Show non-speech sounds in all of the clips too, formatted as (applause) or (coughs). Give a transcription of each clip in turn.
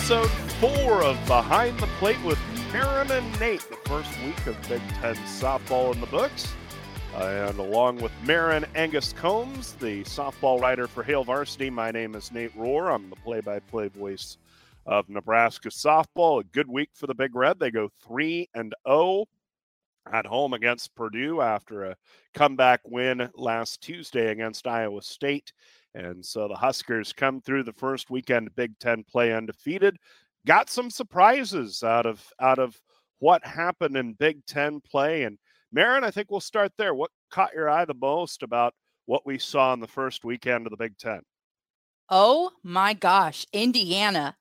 Episode four of Behind the Plate with Maren and Nate, the first week of Big Ten softball in the books. and along with Maren Angus Combs, the softball writer for Hail Varsity, my name is Nate Rohr. I'm the play by play voice of Nebraska softball. A good week for the Big Red. They go 3 and 0 at home against Purdue after a comeback win last Tuesday against Iowa State. And so the Huskers come through the first weekend Big Ten play undefeated. Got some surprises out of out of what happened in Big Ten play. And Maren, I think we'll start there. What caught your eye the most about what we saw in the first weekend of the Big Ten? Oh my gosh, Indiana.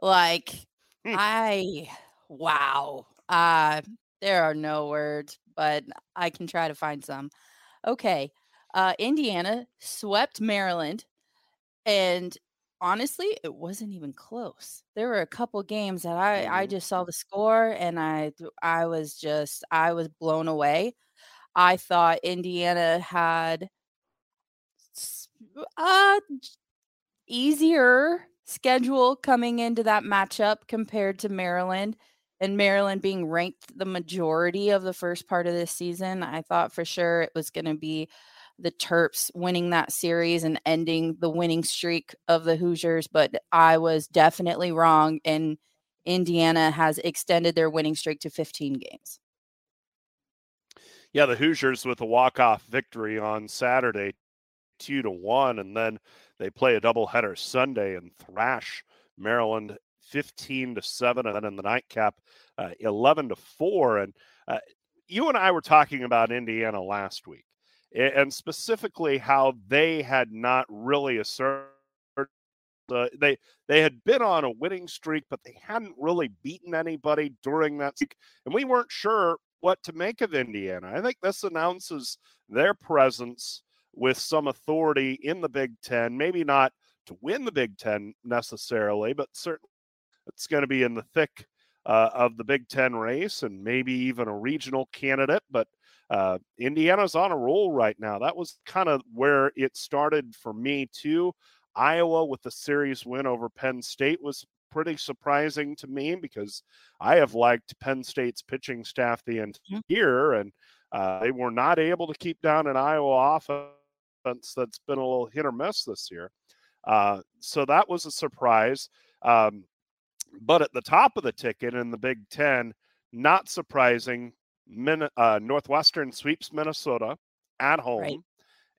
Like hmm. I wow. Uh there are no words, but I can try to find some. Okay. Uh, Indiana swept Maryland, and honestly, it wasn't even close. There were a couple games that I I mm-hmm. just saw the score and I I was just I was blown away. I thought Indiana had uh easier schedule coming into that matchup compared to Maryland and Maryland being ranked the majority of the first part of this season. I thought for sure it was going to be the Terps winning that series and ending the winning streak of the Hoosiers, but I was definitely wrong. And Indiana has extended their winning streak to 15 games. Yeah, the Hoosiers with a walk-off victory on Saturday, two to one, and then they play a doubleheader Sunday and thrash Maryland 15 to seven, and then in the nightcap, uh, 11 to four. And uh, you and I were talking about Indiana last week and specifically how they had not really asserted uh, they they had been on a winning streak, but they hadn't really beaten anybody during that streak, and we weren't sure what to make of Indiana. I think this announces their presence with some authority in the Big Ten. Maybe not to win the Big Ten necessarily, but certainly it's going to be in the thick uh, of the Big Ten race and maybe even a regional candidate. But uh, Indiana's on a roll right now. That was kind of where it started for me, too. Iowa with the series win over Penn State was pretty surprising to me because I have liked Penn State's pitching staff the entire mm-hmm. year, and uh, they were not able to keep down an Iowa offense that's been a little hit or miss this year. Uh, so that was a surprise. Um, but at the top of the ticket in the Big Ten, not surprising, Min- uh, Northwestern sweeps Minnesota at home, right.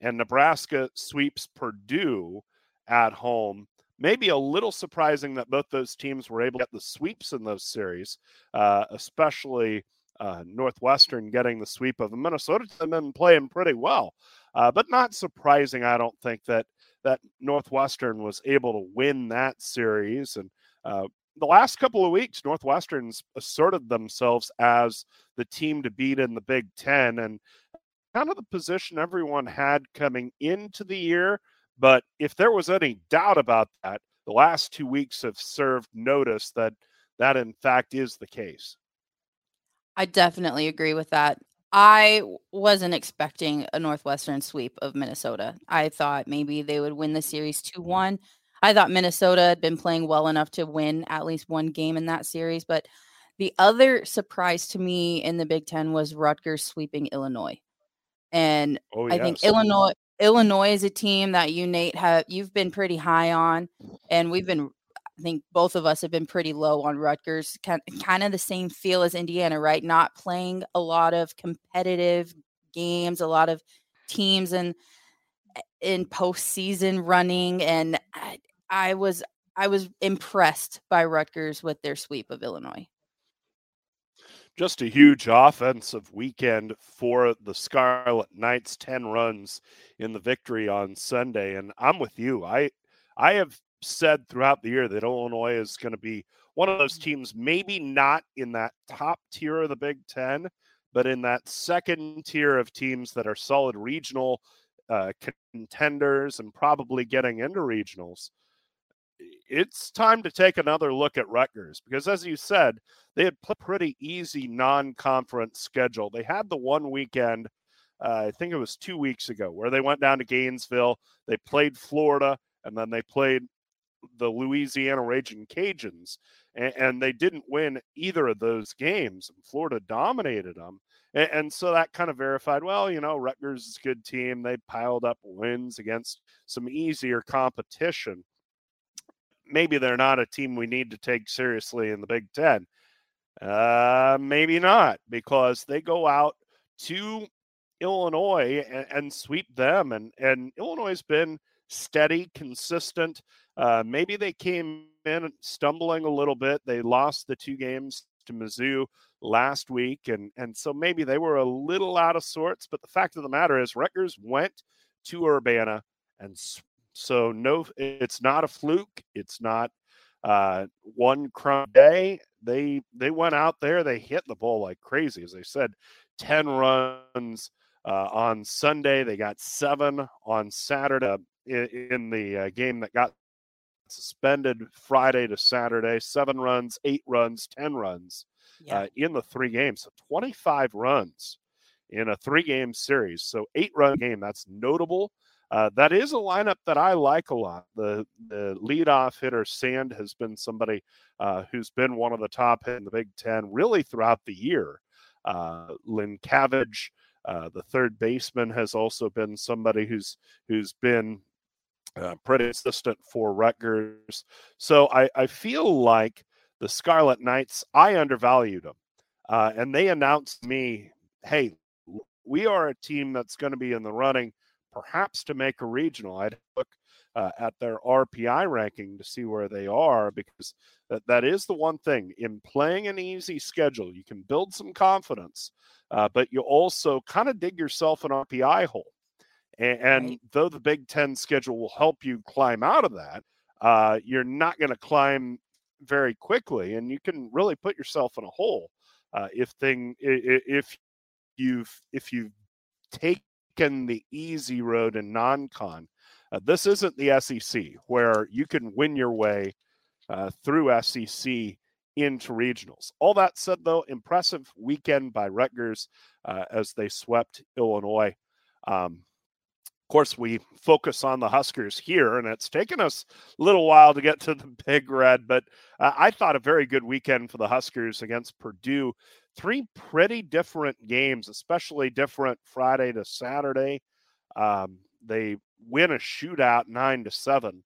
and Nebraska sweeps Purdue at home. Maybe a little surprising that both those teams were able to get the sweeps in those series, uh, especially uh, Northwestern getting the sweep of Minnesota. Have been playing pretty well, uh, but not surprising. I don't think that that Northwestern was able to win that series, and uh, the last couple of weeks, Northwestern's asserted themselves as the team to beat in the Big Ten and kind of the position everyone had coming into the year. But if there was any doubt about that, the last two weeks have served notice that that, in fact, is the case. I definitely agree with that. I wasn't expecting a Northwestern sweep of Minnesota. I thought maybe they would win the series 2 1. I thought Minnesota had been playing well enough to win at least one game in that series. But the other surprise to me in the Big Ten was Rutgers sweeping Illinois. And oh, I think Illinois Illinois is a team that you Nate have you've been pretty high on, and we've been I think both of us have been pretty low on Rutgers. Kind, kind of the same feel as Indiana, right? Not playing a lot of competitive games, a lot of teams and in postseason running, and I, was I was impressed by Rutgers with their sweep of Illinois. just a huge offensive weekend for the Scarlet Knights. Ten runs in the victory on Sunday, and I'm with you. I I have said throughout the year that Illinois is going to be one of those teams, maybe not in that top tier of the Big Ten, but in that second tier of teams that are solid regional uh, contenders and probably getting into regionals. It's time to take another look at Rutgers because, as you said, they had a pretty easy non conference schedule. They had the one weekend, uh, I think it was two weeks ago, where they went down to Gainesville. They played Florida and then they played the Louisiana Raging Cajuns, and, and, they didn't win either of those games. Florida dominated them, and, and, so that kind of verified. Well, you know, Rutgers is a good team. They piled up wins against some easier competition. Maybe they're not a team we need to take seriously in the Big Ten. Uh, maybe not because they go out to Illinois and, and sweep them, and and Illinois has been steady, consistent. Uh, maybe they came in stumbling a little bit. They lost the two games to Mizzou last week, and and so maybe they were a little out of sorts. But the fact of the matter is, Rutgers went to Urbana, and so no, it's not a fluke. It's not uh, one crumb day. They they went out there. They hit the ball like crazy, as I said, ten runs. Uh, on Sunday. They got seven on Saturday in, in the uh, game that got suspended Friday to Saturday. Seven runs, eight runs, 10 runs yeah. uh, in the three games. So 25 runs in a three game series. So eight run game. That's notable. Uh, that is a lineup that I like a lot. The the leadoff hitter Sand has been somebody uh, who's been one of the top in the Big Ten really throughout the year. Uh, Linkavage, uh, the third baseman, has also been somebody who's who's been uh, pretty consistent for Rutgers. So I, I feel like the Scarlet Knights, I undervalued them. Uh, and they announced me, hey, we are a team that's going to be in the running, perhaps to make a regional. I'd look uh, at their RPI ranking to see where they are because that, that is the one thing in playing an easy schedule. You can build some confidence, uh, but you also kind of dig yourself an RPI hole. And, and right. though the Big Ten schedule will help you climb out of that, uh, you're not going to climb very quickly, and you can really put yourself in a hole uh, if thing if you've if you've taken the easy road in non-con. Uh, this isn't the SEC where you can win your way uh, through SEC into regionals. All that said, though, impressive weekend by Rutgers uh, as they swept Illinois. Um, of course, we focus on the Huskers here, and it's taken us a little while to get to the (laughs) Big Red, but uh, I thought a very good weekend for the Huskers against Purdue. Three pretty different games, especially different Friday to Saturday. Um, they win a shootout nine to seven.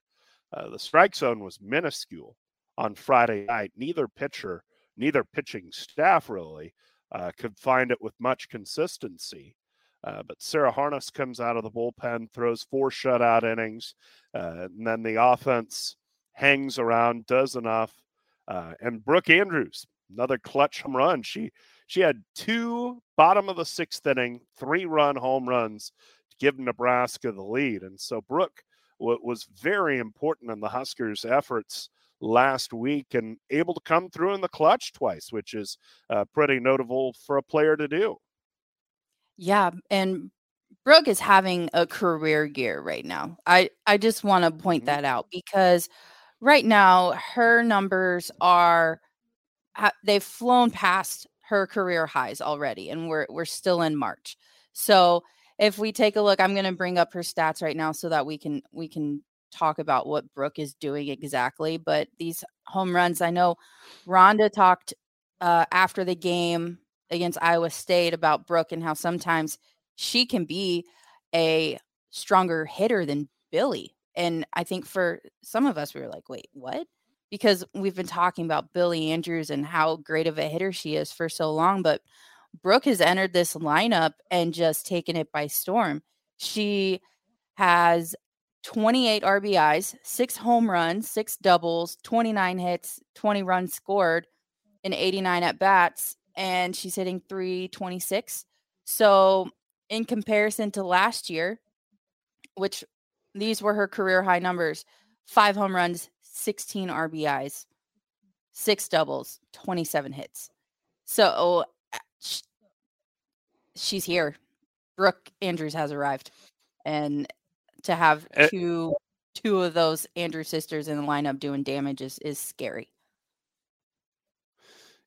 Uh, the strike zone was minuscule on Friday night. Neither pitcher, neither pitching staff really uh, could find it with much consistency. Uh, but Sarah Harness comes out of the bullpen, throws four shutout innings, uh, and then the offense hangs around, does enough. Uh, and Brooke Andrews, another clutch home run. She she had two bottom of the sixth inning, three run home runs to give Nebraska the lead. And so Brooke was very important in the Huskers' efforts last week and able to come through in the clutch twice, which is uh, pretty notable for a player to do. Yeah, and Brooke is having a career year right now. I I just want to point mm-hmm. that out because right now her numbers are they've flown past her career highs already and we're we're still in March. So if we take a look, I'm going to bring up her stats right now so that we can we can talk about what Brooke is doing exactly. But these home runs, I know Rhonda talked uh, after the game against Iowa State about Brooke and how sometimes she can be a stronger hitter than Billie. And I think for some of us, we were like, wait, what? Because we've been talking about Billie Andrews and how great of a hitter she is for so long. But Brooke has entered this lineup and just taken it by storm. She has 28 RBIs, six home runs, six doubles, 29 hits, 20 runs scored, and 89 at bats and she's hitting 326. So, in comparison to last year, which these were her career high numbers five home runs, 16 RBIs, six doubles, 27 hits. So, she's here. Brooke Andrews has arrived. And to have eh two two of those Andrew sisters in the lineup doing damage is, is scary.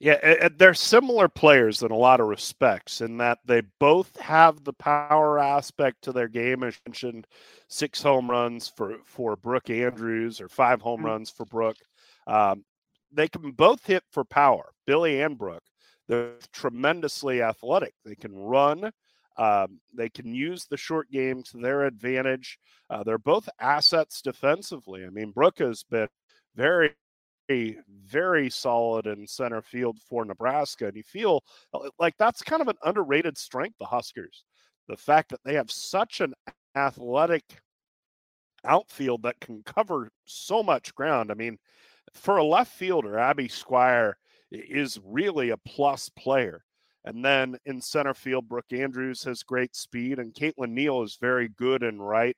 Yeah, they're similar players in a lot of respects in that they both have the power aspect to their game. As mentioned, six home runs for for Brooke Andrews or five home mm-hmm. runs for Brooke. Um, they can both hit for power, Billie and Brooke. They're tremendously athletic. They can run. Um, they can use the short game to their advantage. Uh, they're both assets defensively. I mean, Brooke has been very very solid in center field for Nebraska. And you feel uh, like that's kind of an underrated strength, the Huskers. The fact that they have such an athletic outfield that can cover so much ground. I mean, for a left fielder, Abby Squire is really a plus player. And then in center field, Brooke Andrews has great speed, and Caitlin Neal is very good in right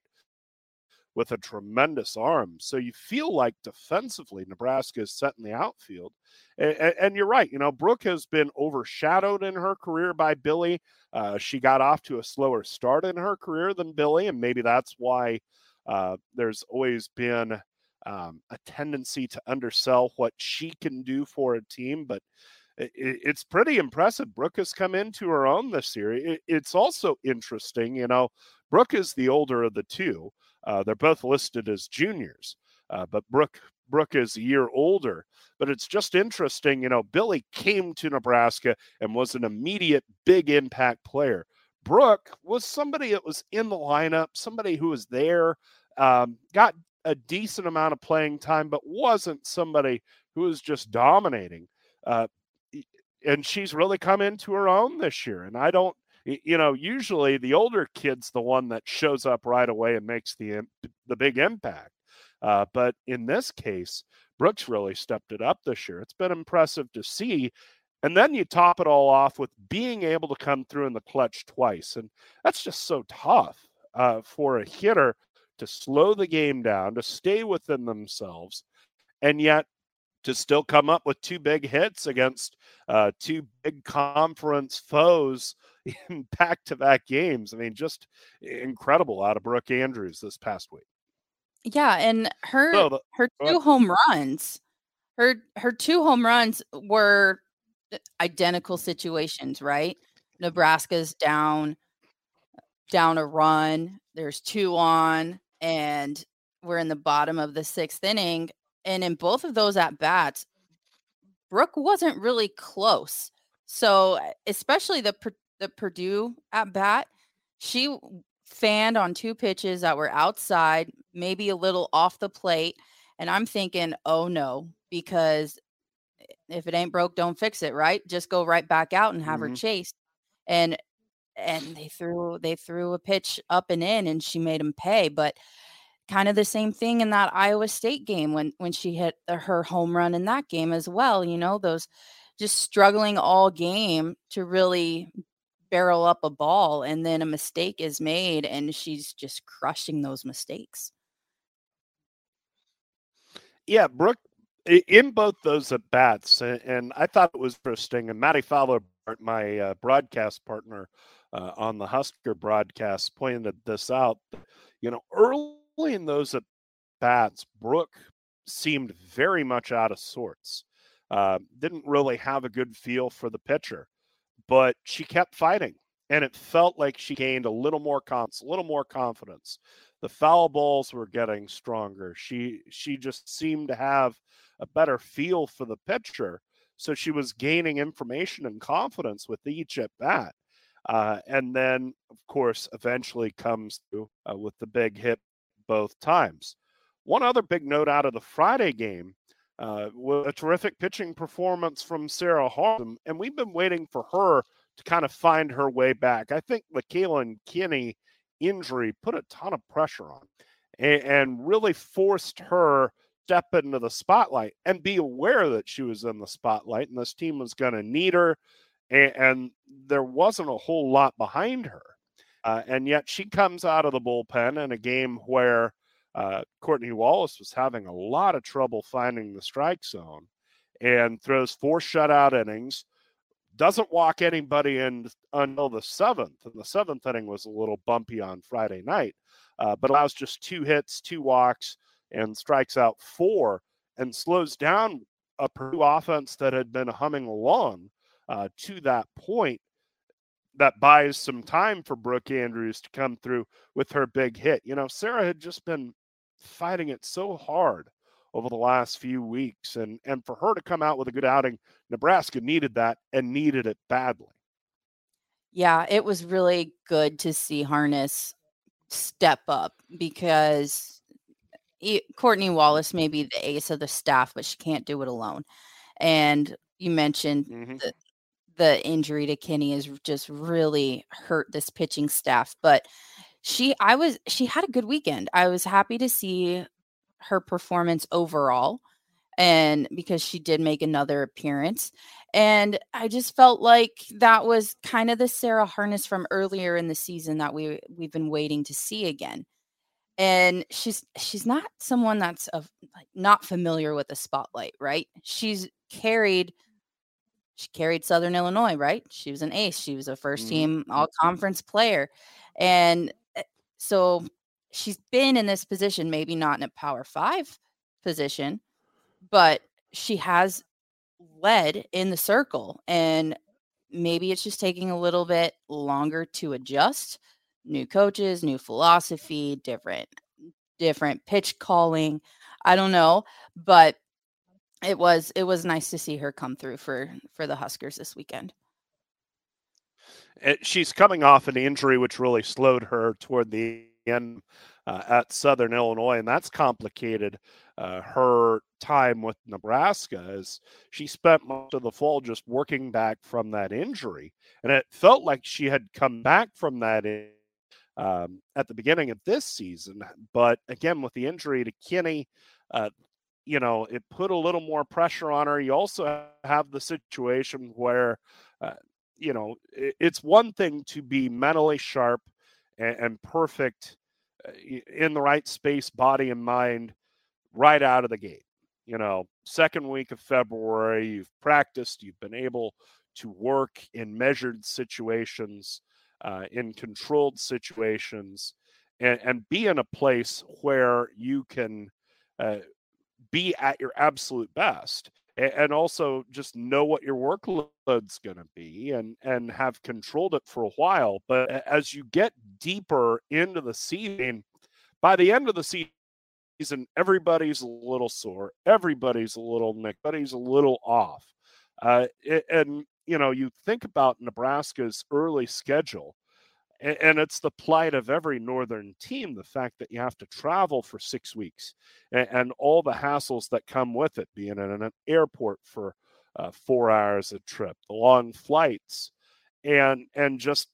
with a tremendous arm. So you feel like defensively, Nebraska is set in the outfield. And, and, you're right. You know, Brooke has been overshadowed in her career by Billie. Uh, she got off to a slower start in her career than Billie, and maybe that's why uh, there's always been um, a tendency to undersell what she can do for a team. But it, it's pretty impressive. Brooke has come into her own this year. It, it's also interesting, you know, Brooke is the older of the two. Uh, they're both listed as juniors, uh, but Brooke Brooke is a year older. But it's just interesting, you know. Billie came to Nebraska and was an immediate big impact player. Brooke was somebody that was in the lineup, somebody who was there, um, got a decent amount of playing time, but wasn't somebody who was just dominating. Uh, and she's really come into her own this year. And I don't you know, usually the older kid's the one that shows up right away and makes the the big impact. Uh, but in this case, Brooks really stepped it up this year. It's been impressive to see. And then you top it all off with being able to come through in the clutch twice. And that's just so tough uh, for a hitter to slow the game down, to stay within themselves, and yet to still come up with two big hits against uh, two big conference foes (laughs) in back to back games. I mean, just incredible out of Brooke Andrews this past week. Yeah, and her so the, her two home runs, her her two home runs were uh, identical situations, right? Nebraska's down down a run. There's two on, and we're in the bottom of the sixth inning. And in both of those at bats, Brooke wasn't really close. So, especially the the Purdue at bat, she fanned on two pitches that were outside, maybe a little off the plate. And I'm thinking, oh no, because if it ain't broke, don't fix it, right? Just go right back out and have mm-hmm. her chase. And and they threw they threw a pitch up and in and she made him pay. But kind of the same thing in that Iowa State game when when she hit the, her home run in that game as well, you know, those just struggling all game to really barrel up a ball and then a mistake is made and she's just crushing those mistakes. Yeah, Brooke, in both those at bats, and I thought it was interesting. And Matty Fowler, my uh, broadcast partner uh, on the Husker broadcast, pointed this out. You know, early in those at bats, Brooke seemed very much out of sorts. Uh, didn't really have a good feel for the pitcher but she kept fighting and it felt like she gained a little more confidence, a little more confidence. The foul balls were getting stronger. She she just seemed to have a better feel for the pitcher, so she was gaining information and confidence with each at bat. Uh, and then, of course, eventually comes through uh, with the big hit both times. One other big note out of the Friday game uh, a terrific pitching performance from Sarah Harness, and we've been waiting for her to kind of find her way back. I think the Kaylin Kinney injury put a ton of pressure on and, and really forced her step into the spotlight and be aware that she was in the spotlight and this team was going to need her and, and there wasn't a whole lot behind her. Uh, and yet she comes out of the bullpen in a game where uh, Courtney Wallace was having a lot of trouble finding the strike zone and throws four shutout innings, doesn't walk anybody in until the seventh. And the seventh inning was a little bumpy on Friday night, uh, but allows just two hits, two walks, and strikes out four and slows down a Purdue offense that had been humming along uh, to that point that buys some time for Brooke Andrews to come through with her big hit. You know, Sarah had just been fighting it so hard over the last few weeks and and for her to come out with a good outing, Nebraska needed that and needed it badly. Yeah, it was really good to see Harness step up because Courtney Wallace may be the ace of the staff, but she can't do it alone. And you mentioned mm-hmm. the, the injury to Kinney has just really hurt this pitching staff. But she, I was, she had a good weekend. I was happy to see her performance overall and because she did make another appearance and i just felt like that was kind of the sarah harness from earlier in the season that we we've been waiting to see again and she's she's not someone that's of not familiar with the spotlight right she's carried she carried southern illinois right she was an ace she was a first mm-hmm. team all conference player and eh, so she's been in this position maybe not in a power 5 position but she has led in the circle and maybe it's just taking a little bit longer to adjust new coaches, new philosophy, different different pitch calling. I don't know, but it was it was nice to see her come through for for the Huskers this weekend. Eh, she's coming off an injury which really slowed her toward the end uh, at Southern Illinois, and that's complicated uh, her time with Nebraska as she spent most of the fall just working back from that injury, and it felt like she had come back from that um, at the beginning of this season. But again, with the injury to Kinney, uh, you know, it put a little more pressure on her. You also have the situation where, uh, you know, it, it's one thing to be mentally sharp and, and perfect uh, in the right space, body, and mind right out of the gate. You know, second week of February, you've practiced, you've been able to work in measured situations uh, in controlled situations and, and, be in a place where you can uh, be at your absolute best and, also just know what your workload's going to be and and have controlled it for a while but as you get deeper into the season by the end of the season everybody's a little sore everybody's a little nick everybody's a little off uh, and you know, you think about Nebraska's early schedule, and, it's the plight of every northern team the fact that you have to travel for six weeks and, all the hassles that come with it, being in an airport for uh, four hours a trip, the long flights, and and just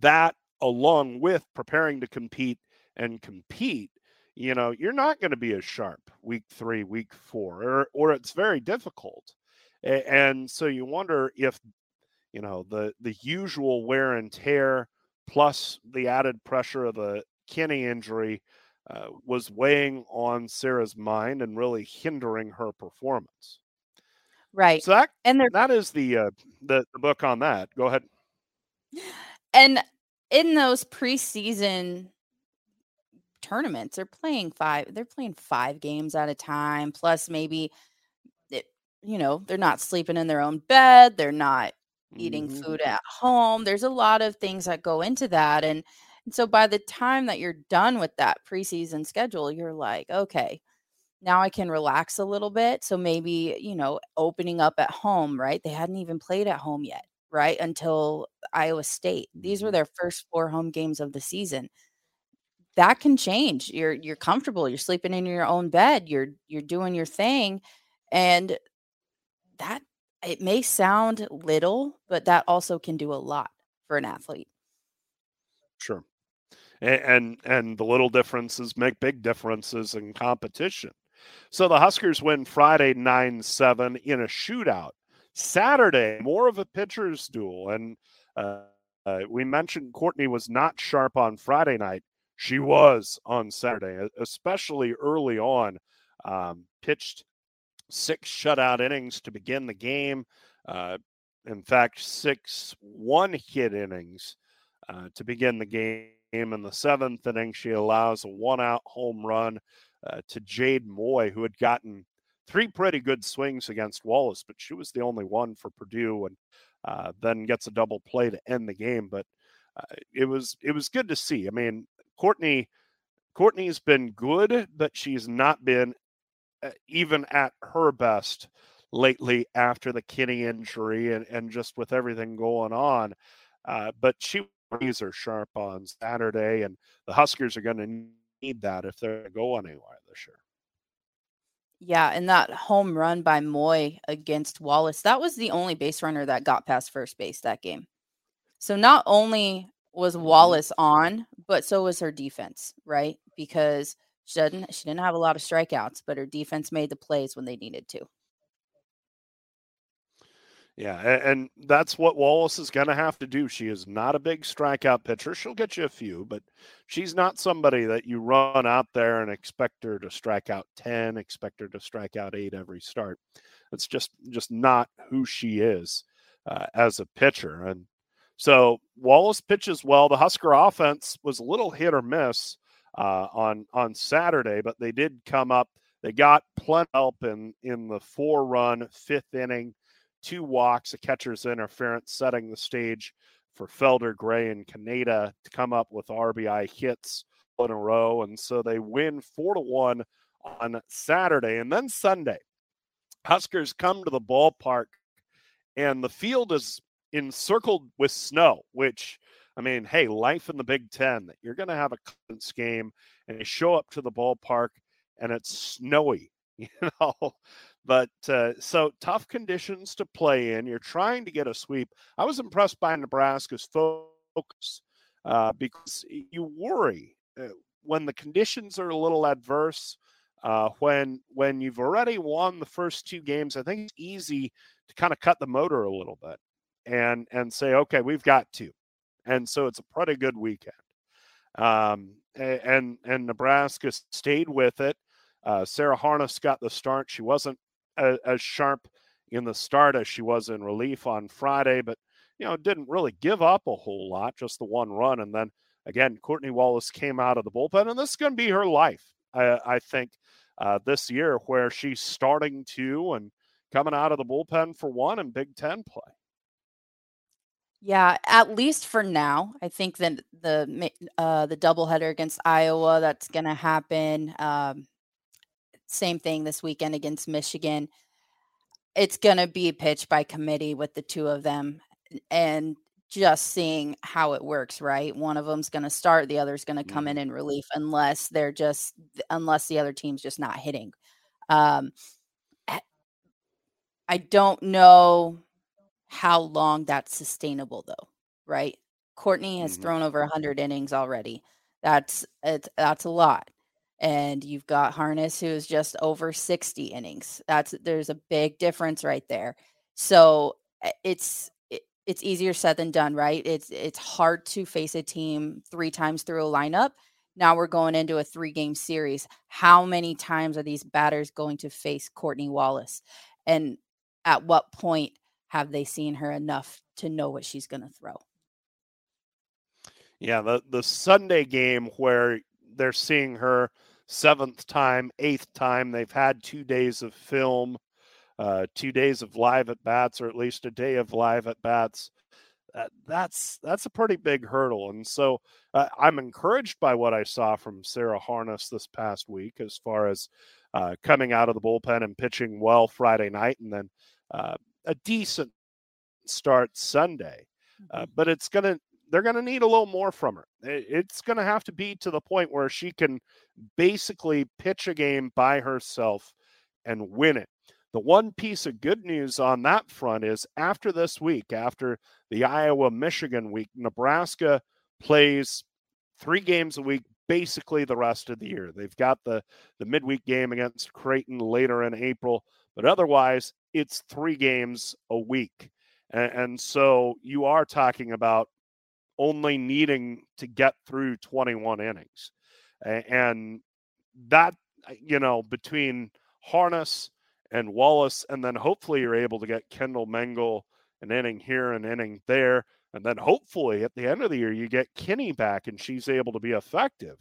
that along with preparing to compete and compete you know you're not going to be as sharp week three week four or, or it's very difficult and so you wonder if you know the the usual wear and tear plus the added pressure of the Kinney injury uh, was weighing on Sarah's mind and really hindering her performance. Right. So that and that is the, uh, the the book on that. Go ahead. And in those preseason tournaments, they're playing five. They're playing five games at a time. Plus, maybe it, you know, they're not sleeping in their own bed, they're not eating mm-hmm. food at home. There's a lot of things that go into that. And, and so by the time that you're done with that preseason schedule, you're like, okay, now I can relax a little bit. So maybe, you know, opening up at home, right? They hadn't even played at home yet, right? Until Iowa State. These were mm-hmm. their first four home games of the season. That can change. You're you're comfortable. You're sleeping in your own bed. You're you're doing your thing. And that it may sound little, but that also can do a lot for an athlete. Sure. And, and and, the little differences make big differences in competition. So the Huskers win Friday 9 7 in a shootout. Saturday, more of a pitcher's duel. And uh, uh, we mentioned Courtney was not sharp on Friday night. She was on Saturday, especially early on. Um, pitched six shutout innings to begin the game. Uh, in fact, six one hit innings uh, to begin the game. In the seventh inning, she allows a one out home run uh, to Jade Moy, who had gotten three pretty good swings against Wallace, but she was the only one for Purdue, and uh, then gets a double play to end the game. But uh, it was it was good to see. I mean, Courtney Courtney's been good, but she's not been even at her best lately after the Kinney injury and, and just with everything going on. Uh, but she was razor sharp on Saturday, and the Huskers are going to need that if they're going to go anywhere this year. Yeah, and that home run by Moy against Wallace, that was the only base runner that got past first base that game. So not only was mm-hmm. Wallace on, but so was her defense, right? Because she didn't she didn't have a lot of strikeouts, but her defense made the plays when they needed to. Yeah, and that's what Wallace is going to have to do. She is not a big strikeout pitcher. She'll get you a few, but she's not somebody that you run out there and expect her to strike out 10, expect her to strike out 8 every start. It's just just not who she is uh, as a pitcher. And so Wallace pitches well. The Husker offense was a little hit or miss uh, on on Saturday, but they did come up. They got plenty help in in the four run fifth inning two walks, a catcher's interference, setting the stage for Felder, Gray, and Kaneda to come up with RBI hits in a row. And so they win four to one on Saturday. And then Sunday, Huskers come to the ballpark and the field is encircled with snow, which I mean, hey, life in the Big Ten you're going to have a conference game and you show up to the ballpark and it's snowy. (laughs) You know, but uh, so tough conditions to play in. You're trying to get a sweep. I was impressed by Nebraska's focus uh, because you worry uh, when the conditions are a little adverse. Uh, when when you've already won the first two games, I think it's easy to kind of cut the motor a little bit and and say, okay, we've got two, and so it's a pretty good weekend. Um, and and Nebraska stayed with it. Uh, Sarah Harness got the start. She wasn't as, as sharp in the start as she was in relief on Friday, but you know, didn't really give up a whole lot, just the one run. And then again, Courtney Wallace came out of the bullpen, and this is going to be her life, I, I think, uh, this year, where she's starting to and coming out of the bullpen for one and Big Ten play. Yeah, at least for now, I think that the uh, the doubleheader against Iowa that's going to happen. Um, same thing this weekend against Michigan. It's going to be pitched by committee with the two of them and just seeing how it works, right? One of them's going to start, the other's going to come in mm-hmm. in relief unless they're just unless the other team's just not hitting. Um I don't know how long that's sustainable though, right? Courtney has mm-hmm. thrown over 100 innings already. That's it's that's a lot and you've got Harness who is just over 60 innings. That's there's a big difference right there. So eh, it's it, it's easier said than done, right? It's it's hard to face a team three times through a lineup. Now we're going into a three game series. How many times are these batters going to face Courtney Wallace? And at what point have they seen her enough to know what she's going to throw? Yeah, the the Sunday game where they're seeing her seventh time, eighth time. They've had two days of film, uh, two days of live at bats, or at least a day of live at bats. Uh, that's that's a pretty big hurdle, and so uh, I'm encouraged by what I saw from Sarah Harness this past week, as far as uh, coming out of the bullpen and pitching well Friday night, and then uh, a decent start Sunday. Uh, mm-hmm. but it's going to they're going to need a little more from her. It's going to have to be to the point where she can basically pitch a game by herself and win it. The one piece of good news on that front is after this week, after the Iowa Michigan week, Nebraska plays three games a week basically the rest of the year. They've got the the midweek game against Creighton later in April, but otherwise it's three games a week. And, and so you are talking about only needing to get through 21 innings. And that, you know, between Harness and Wallace, and then hopefully you're able to get Kendall Mengel an inning here, an inning there. And then hopefully at the end of the year, you get Kinney back and she's able to be effective.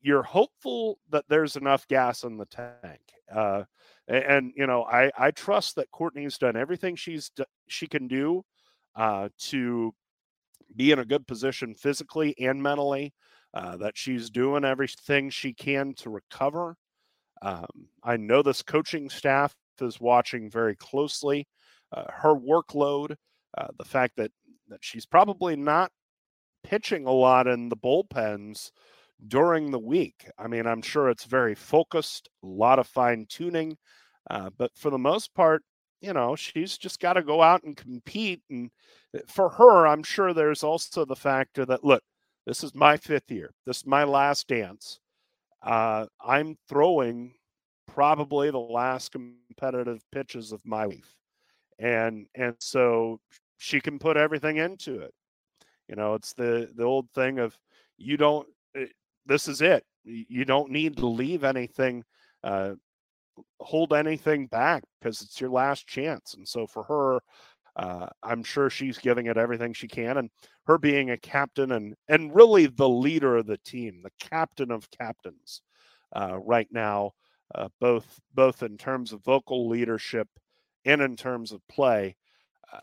You're hopeful that there's enough gas in the tank. Uh, and, you know, I, I trust that Courtney's done everything she's she can do uh, to be in a good position physically and mentally. Uh, that she's doing everything she can to recover. Um, I know this coaching staff is watching very closely. Uh, her workload, uh, the fact that that she's probably not pitching a lot in the bullpens during the week. I mean, I'm sure it's very focused, a lot of fine tuning, uh, but for the most part, you know, she's just got to go out and compete. And uh, for her, I'm sure there's also the factor that look, this is my fifth year. This is my last dance. Uh, I'm throwing probably the last competitive pitches of my life, and and so she can put everything into it. You know, it's the the old thing of you don't. This is it. You don't need to leave anything, uh, hold anything back because it's your last chance. And so for her, uh, I'm sure she's giving it everything she can, and her being a captain and and really the leader of the team, the captain of captains, uh, right now, uh, both both in terms of vocal leadership and in terms of play, uh,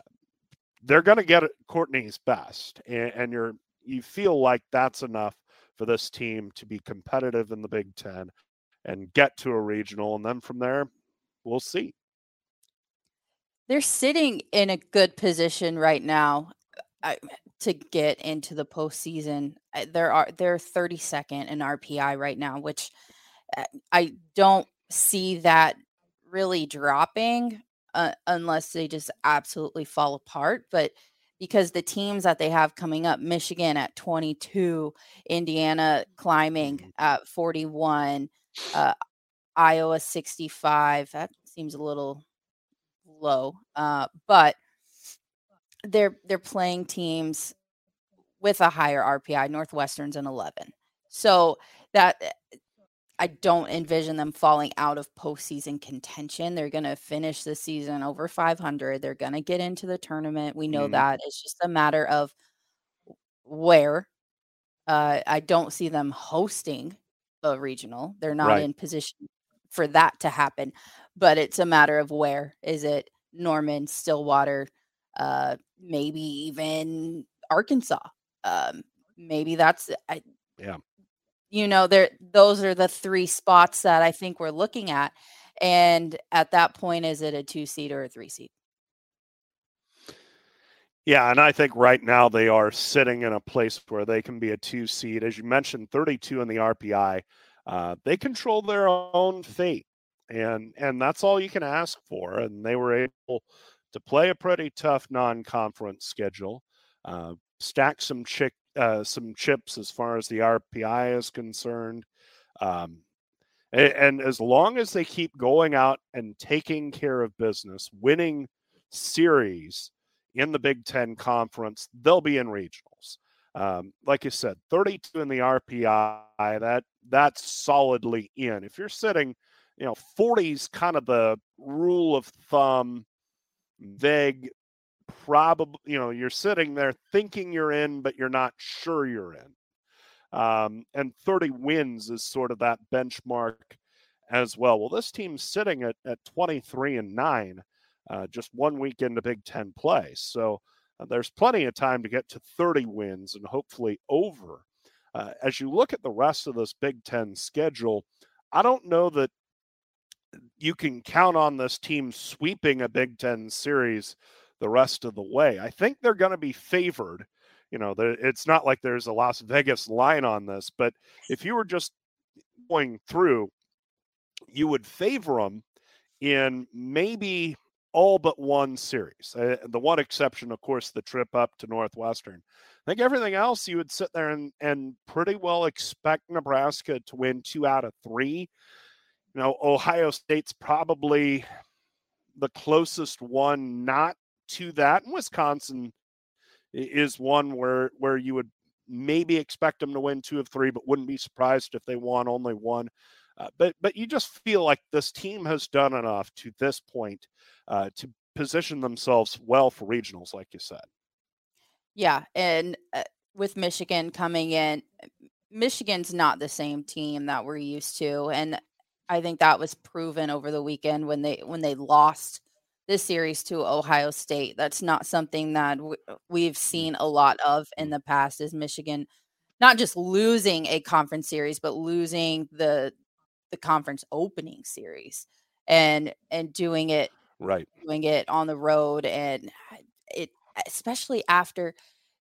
they're going to get Courtney's best, and, and you're you feel like that's enough for this team to be competitive in the Big Ten and get to a regional, and then from there, we'll see they're sitting in a good position right now to get into the postseason. There are they're 32nd in RPI right now, which uh, I don't see that really dropping uh, unless they just absolutely fall apart. But because the teams that they have coming up, Michigan at 22, Indiana climbing mm-hmm. at 41, uh, Iowa 65. That seems a little low, uh, but they're they're playing teams with a higher RPI. Northwestern's an 11, so that eh, I don't envision them falling out of postseason contention. They're going to finish the season over 500. They're going to get into the tournament. We know mm. that. It's just a matter of where. Uh, I don't see them hosting a regional. They're not right. in position for that to happen, but it's a matter of where. Is it Norman, Stillwater, uh, maybe even Arkansas? Um, maybe that's I, yeah. You know, there those are the three spots that I think we're looking at. And at that point, is it a two seed or a three seed? Yeah, and I think right now they are sitting in a place where they can be a two seed. As you mentioned, 32 in the RPI. Uh, they control their own fate, and and that's all you can ask for. And they were able to play a pretty tough non-conference schedule, uh, stack some chick uh, some chips as far as the RPI is concerned. Um, and, and as long as they keep going out and taking care of business, winning series in the Big Ten Conference, they'll be in regionals. Um, like you said, 32 in the RPI, that that's solidly in. If you're sitting, you know, 40's kind of the rule of thumb, vague, probably, you know, you're sitting there thinking you're in, but you're not sure you're in. Um, and 30 wins is sort of that benchmark as well. Well, this team's sitting at, at 23 and 9, uh, just one week into Big Ten play. So, uh, there's plenty of time to get to 30 wins and hopefully over. Uh, as you look at the rest of this Big Ten schedule, I don't know that you can count on this team sweeping a Big Ten series the rest of the way. I think they're going to be favored. You know, it's not like there's a Las Vegas line on this, but if you were just going through, you would favor them in maybe all but one series. Uh, the one exception, of course, the trip up to Northwestern. I think everything else you would sit there and, and pretty well expect Nebraska to win two out of three. You know, Ohio State's probably the closest one not to that. And Wisconsin is one where where you would maybe expect them to win two of three, but wouldn't be surprised if they won only one. Uh, but but you just feel like this team has done enough to this point uh, to position themselves well for regionals, like you said. Yeah, and uh, with Michigan coming in, Michigan's not the same team that we're used to, and I think that was proven over the weekend when they when they lost this series to Ohio State. That's not something that we've mm. seen a lot of in the past. Is Michigan not just losing a conference series, but losing the the conference opening series and and doing it right, doing it on the road, and it especially after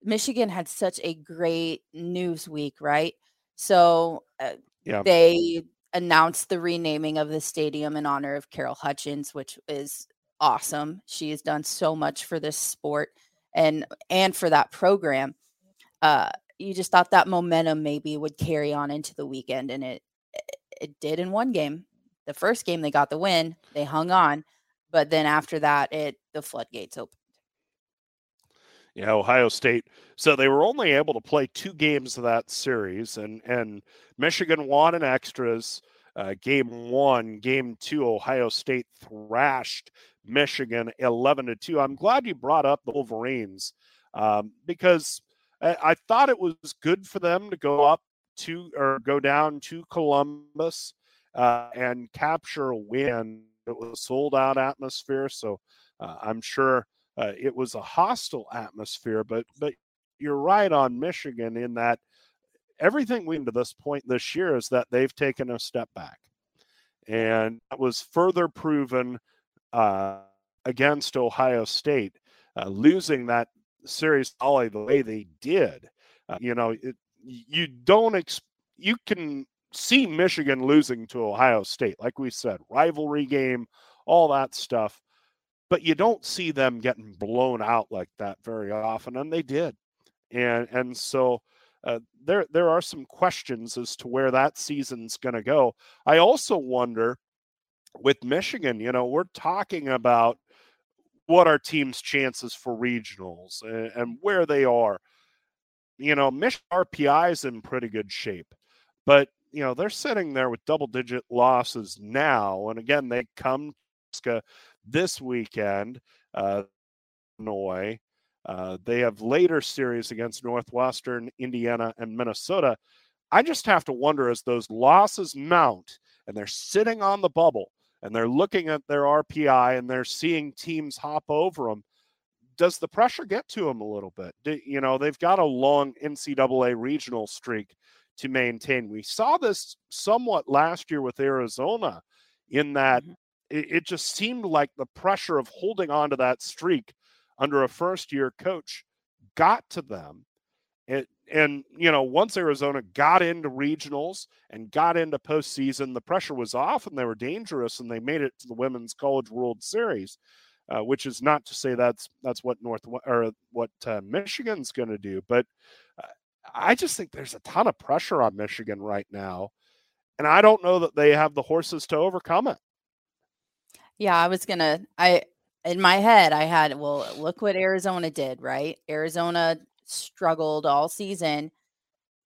Michigan had such a great news week, right? So uh, yeah. they announced the renaming of the stadium in honor of Carol Hutchins, which is awesome. She has done so much for this sport and and for that program. Uh, you just thought that momentum maybe would carry on into the weekend, and it it did in one game. The first game they got the win, they hung on, but then after that, it the floodgates opened. Yeah, Ohio State. So they were only able to play two games of that series, and and Michigan won in extras. Uh, game one, game two, Ohio State thrashed Michigan 11 to 2. I'm glad you brought up the Wolverines um, because I, I, thought it was good for them to go up to or go down to Columbus uh, and capture a win. It was sold out atmosphere, so uh, I'm sure uh, it was a hostile atmosphere. But but you're right on Michigan in that everything we to this point this year is that they've taken a step back, and that was further proven uh, against Ohio State, uh, losing that series all the way they did. Uh, you know, it, you don't ex- you can see Michigan losing to Ohio State, like we said, rivalry game, all that stuff. But you don't see them getting blown out like that very often, and they did. And and so uh, there there are some questions as to where that season's going to go. I also wonder with Michigan, you know, we're talking about what our team's chances for regionals and, and where they are. You know, Michigan RPI is in pretty good shape, but you know they're sitting there with double digit losses now, and again they come this weekend. Uh, Illinois. Uh, they have later series against Northwestern, Indiana, and Minnesota. I just have to wonder as those losses mount and they're sitting on the bubble, and they're looking at their RPI and they're seeing teams hop over them, does the pressure get to them a little bit? Do, you know, they've got a long NCAA regional streak to maintain. We saw this somewhat last year with Arizona in that mm-hmm. it, it just seemed like the pressure of holding on to that streak under a first year coach got to them. It, and you know, once Arizona got into regionals and got into postseason, the pressure was off, and they were dangerous, and they made it to the Women's College World Series. Uh, which is not to say that's that's what North or what uh, Michigan's going to do, but uh, I just think there's a ton of pressure on Michigan right now, and I don't know that they have the horses to overcome it. Yeah, I was gonna. I in my head, I had well, look what Arizona did, right? Arizona struggled all season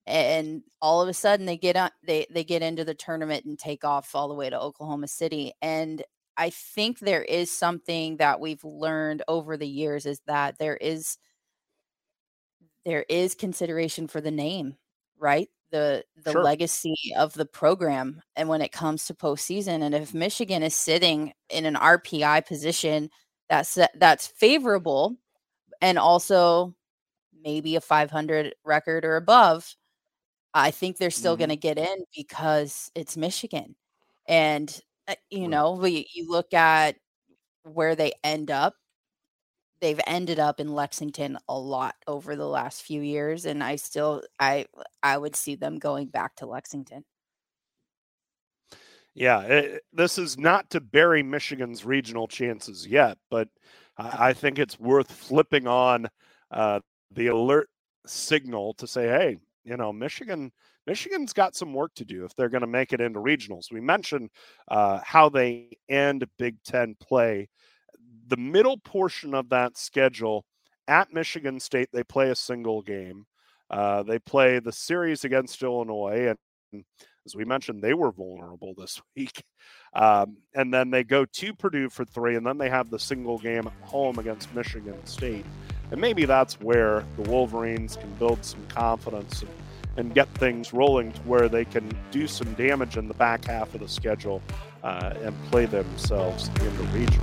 and all of a sudden they get on they they get into the tournament and take off all the way to Oklahoma City and I think there is something that we've learned over the years is that there is there is consideration for the name, right? The the sure. legacy of the program and when it comes to postseason. And if Michigan is sitting in an RPI position that's that's favorable and also maybe a 500 record or above, I think they're still mm-hmm. going to get in because it's Michigan. And, uh, you know, we, you look at where they end up, they've ended up in Lexington a lot over the last few years. And I still, I, I would see them going back to Lexington. Yeah, it, this is not to bury Michigan's regional chances yet, but I, I think it's worth flipping on uh, the alert signal to say, hey, you know, Michigan Michigan's got some work to do if they're going to make it into regionals. We mentioned uh, how they end Big Ten play the middle portion of that schedule at Michigan State, they play a single game. Uh, they play the series against Illinois, and as we mentioned, they were vulnerable this (laughs) week. Um, and then they go to Purdue for three, and then they have the single game at home against Michigan State. And maybe that's where the Wolverines can build some confidence and, and get things rolling to where they can do some damage in the back half of the schedule uh, and play themselves in the regions.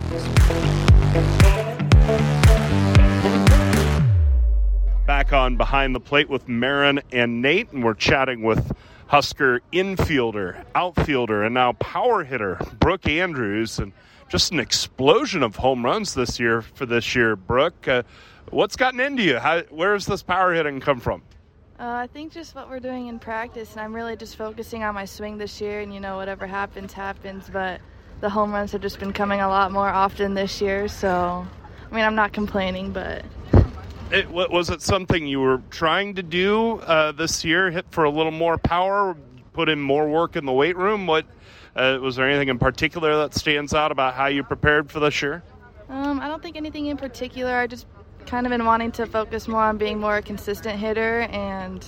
Back on Behind the Plate with Maren and Nate, and we're chatting with Husker infielder, outfielder, and now power hitter Brooke Andrews, and just an explosion of home runs this year for this year. Brooke, uh, what's gotten into you? How, where does this power hitting come from? Uh, I think just what we're doing in practice, and I'm really just focusing on my swing this year, and you know whatever happens, happens. But the home runs have just been coming a lot more often this year, so I mean I'm not complaining, but it, was it something you were trying to do uh, this year? Hit for a little more power, put in more work in the weight room. What uh, was there anything in particular that stands out about how you prepared for this year? Um, I don't think anything in particular. I just kind of been wanting to focus more on being more a consistent hitter and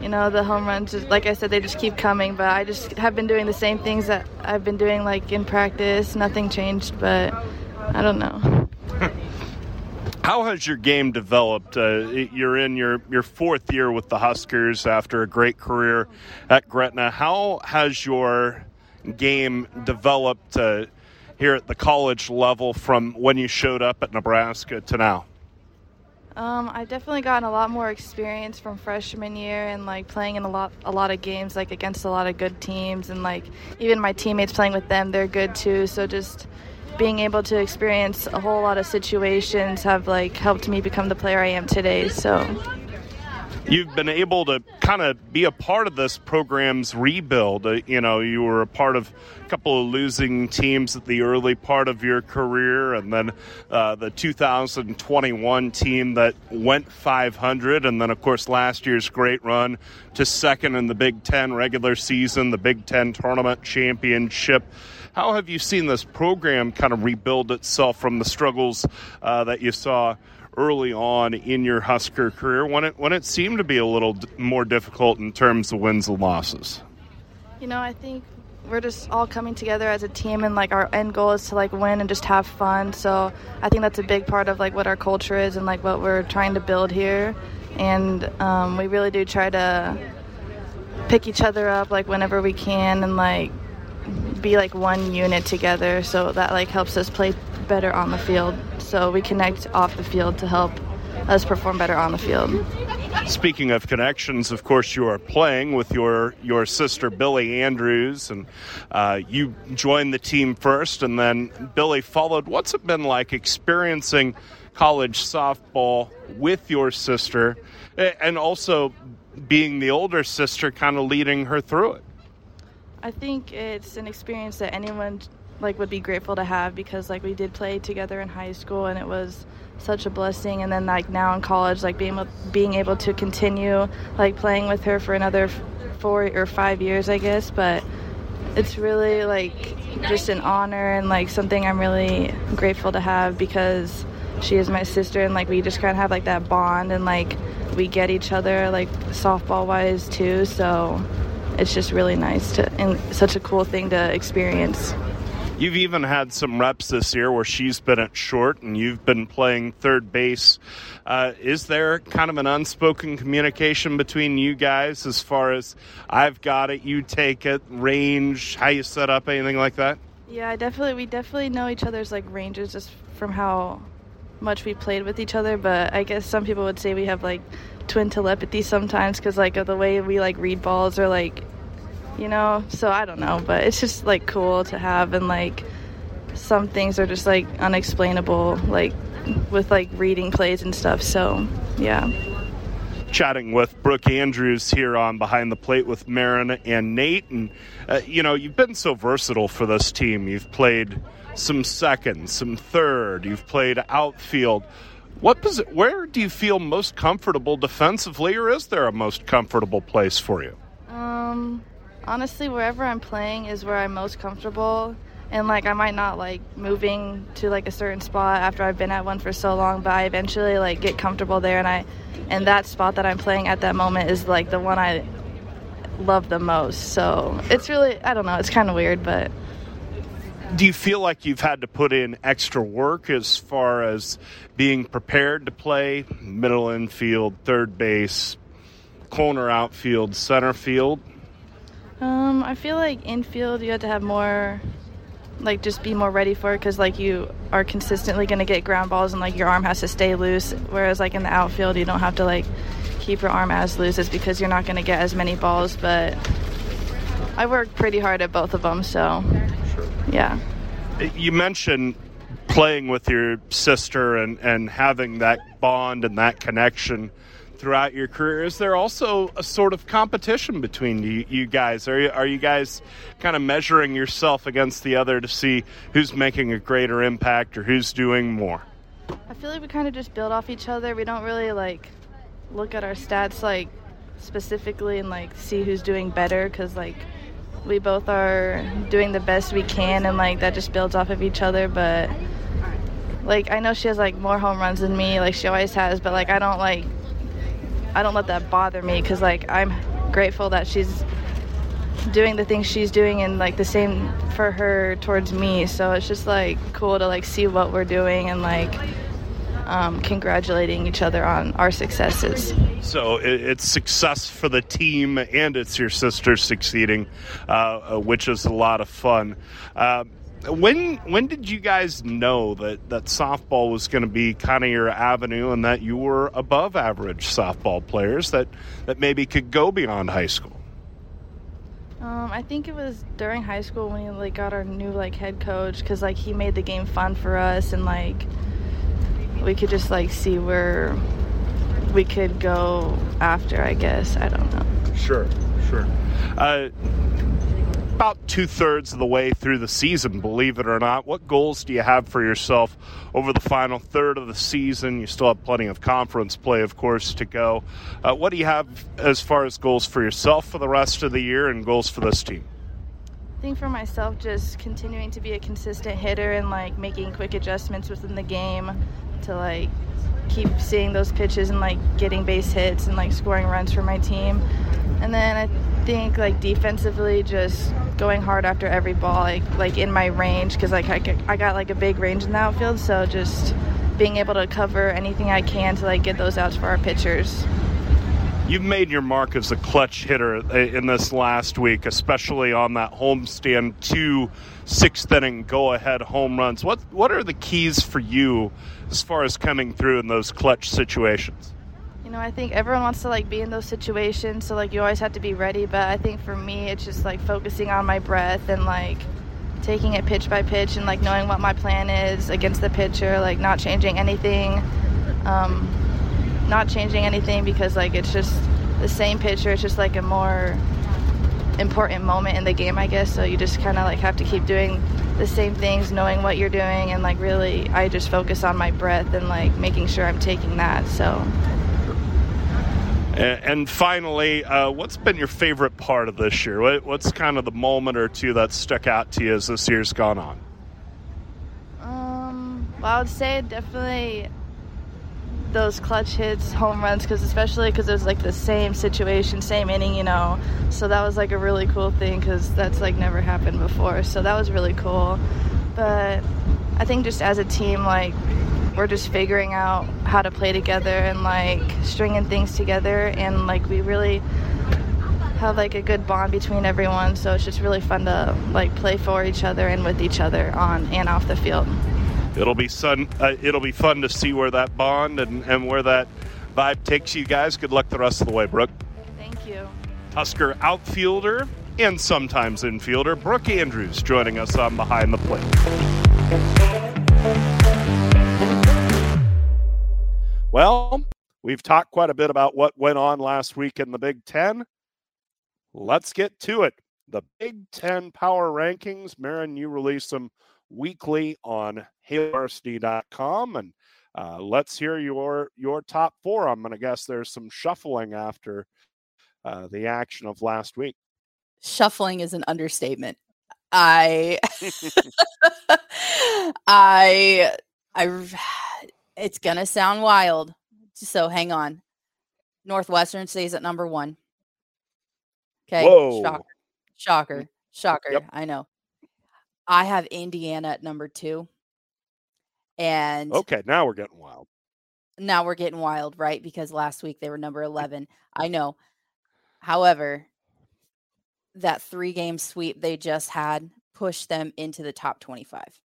you know the home runs just, like i said they just keep coming but i just have been doing the same things that i've been doing like in practice nothing changed but i don't know (laughs) How has your game developed? Uh, you're in your, your fourth year with the Huskers after a great career at Gretna. How has your game developed uh, here at the college level from when you showed up at Nebraska to now? Um, I've definitely gotten a lot more experience from freshman year and like playing in a lot a lot of games like against a lot of good teams and like even my teammates playing with them they're good too so just being able to experience a whole lot of situations have like helped me become the player I am today. So you've been able to kind of be a part of this program's rebuild. Uh, you know, you were a part of a couple of losing teams at the early part of your career, and then uh, the 2021 team that went 500, and then, of course, last year's great run to second in the Big Ten regular season, the Big Ten tournament championship. How have you seen this program kind of rebuild itself from the struggles uh, that you saw early on in your Husker career when it when it seemed to be a little d- more difficult in terms of wins and losses? You know, I think we're just all coming together as a team and like our end goal is to like win and just have fun so i think that's a big part of like what our culture is and like what we're trying to build here and um, we really do try to pick each other up like whenever we can and like be like one unit together so that like helps us play better on the field. So we connect off the field to help us perform better on the field. Speaking of connections of course you are playing with your your sister billie andrews and uh, you joined the team first and then billie followed. What's it been like experiencing college softball with your sister and also being the older sister kind of leading her through it I think it's an experience that anyone like would be grateful to have because like we did play together in high school and it was such a blessing. And then like now in college like being being able to continue like playing with her for another four or five years I guess. But it's really like just an honor and like something I'm really grateful to have because she is my sister and like we just kind of have like that bond and like we get each other like softball wise too. So it's just really nice to and such a cool thing to experience. You've even had some reps this year where she's been at short and you've been playing third base. Uh, is there kind of an unspoken communication between you guys as far as I've got it, you take it, range, how you set up, anything like that? Yeah, I definitely we definitely know each other's like ranges just from how much we played with each other. But I guess some people would say we have like twin telepathy sometimes because like of the way we like read balls or like you know so i don't know but it's just like cool to have and like some things are just like unexplainable like with like reading plays and stuff so yeah chatting with Brooke Andrews here on Behind the Plate with Maren and Nate. And, uh, you know, you've been so versatile for this team. You've played some second, some third, you've played outfield. What posi- where do you feel most comfortable defensively, or is there a most comfortable place for you? Um, honestly, wherever I'm playing is where I'm most comfortable. and like I might not like moving to like a certain spot after I've been at one for so long, but I eventually like get comfortable there and I and that spot that I'm playing at that moment is like the one I love the most. So it's really I don't know, it's kind of weird, but do you feel like you've had to put in extra work as far as being prepared to play middle infield, third base, corner outfield, center field? Um, I feel like infield you have to have more like just be more ready for it because like you are consistently going to get ground balls and like your arm has to stay loose whereas like in the outfield you don't have to like keep your arm as loose as because you're not going to get as many balls but i worked pretty hard at both of them so. Yeah you mentioned playing with your sister and, and having that bond and that connection throughout your career. Is there also a sort of competition between you, you guys? Are you, are you guys kind of measuring yourself against the other to see who's making a greater impact or who's doing more? I feel like we kind of just build off each other. We don't really like look at our stats like specifically and like see who's doing better because like we both are doing the best we can and like that just builds off of each other but like I know she has like more home runs than me like she always has but like I don't like I don't let that bother me because like I'm grateful that she's doing the things she's doing and like the same for her towards me. So it's just like cool to like see what we're doing and like um, congratulating each other on our successes. So it's success for the team and it's your sister succeeding, uh, which is a lot of fun. Uh, when when did you guys know that that softball was going to be kind of your avenue and that you were above average softball players that that maybe could go beyond high school? Um, I think it was during high school when we like got our new like head coach because like he made the game fun for us and like we could just like see where we could go after. I guess I don't know. Sure, sure. Uh, about two thirds of the way through the season, believe it or not. What goals do you have for yourself over the final third of the season? You still have plenty of conference play, of course, to go. Uh, what do you have as far as goals for yourself for the rest of the year and goals for this team? I think for myself, just continuing to be a consistent hitter and like making quick adjustments within the game to like keep seeing those pitches and like getting base hits and like scoring runs for my team. And then I think like defensively, just going hard after every ball, like like in my range, because like I, I got like a big range in the outfield. So just being able to cover anything I can to like get those outs for our pitchers. You've made your mark as a clutch hitter uh, in this last week, especially on that homestand two sixth inning go ahead home runs. What what are the keys for you as far as coming through in those clutch situations? You know, I think everyone wants to like be in those situations, so like you always have to be ready. But I think for me, it's just like focusing on my breath and like taking it pitch by pitch and like knowing what my plan is against the pitcher, like not changing anything, um, not changing anything because like it's just the same pitcher. It's just like a more important moment in the game, I guess. So you just kind of like have to keep doing the same things, knowing what you're doing, and like really, I just focus on my breath and like making sure I'm taking that. So and finally, uh, what's been your favorite part of this year? What's kind of the moment or two that stuck out to you as this year's gone on? Um, well, I would say definitely those clutch hits, home runs, because especially because it was like the same situation, same inning, you know. So that was like a really cool thing because that's like never happened before. So that was really cool. But I think just as a team, like we're just figuring out how to play together and like stringing things together and like we really have like a good bond between everyone so it's just really fun to like play for each other and with each other on and off the field it'll be fun uh, it'll be fun to see where that bond and, and where that vibe takes you guys good luck the rest of the way brooke thank you husker outfielder and sometimes infielder brooke andrews joining us on behind the plate Well, we've talked quite a bit about what went on last week in the Big Ten. Let's get to it. The Big Ten Power Rankings. Maren, you release them weekly on HailVarsity.com. And uh, let's hear your your top four. I'm going to guess there's some shuffling after uh, the action of last week. Shuffling is an understatement. I, (laughs) I, I, (sighs) it's gonna sound wild. So hang on. Northwestern stays at number one. Okay. Whoa. Shocker. Shocker. Shocker. Yep. I know. I have Indiana at number two. And Okay, now we're getting wild. now we're getting wild, right? Because last week they were number 11. I know. However, that three game sweep they just had pushed them into the top 25.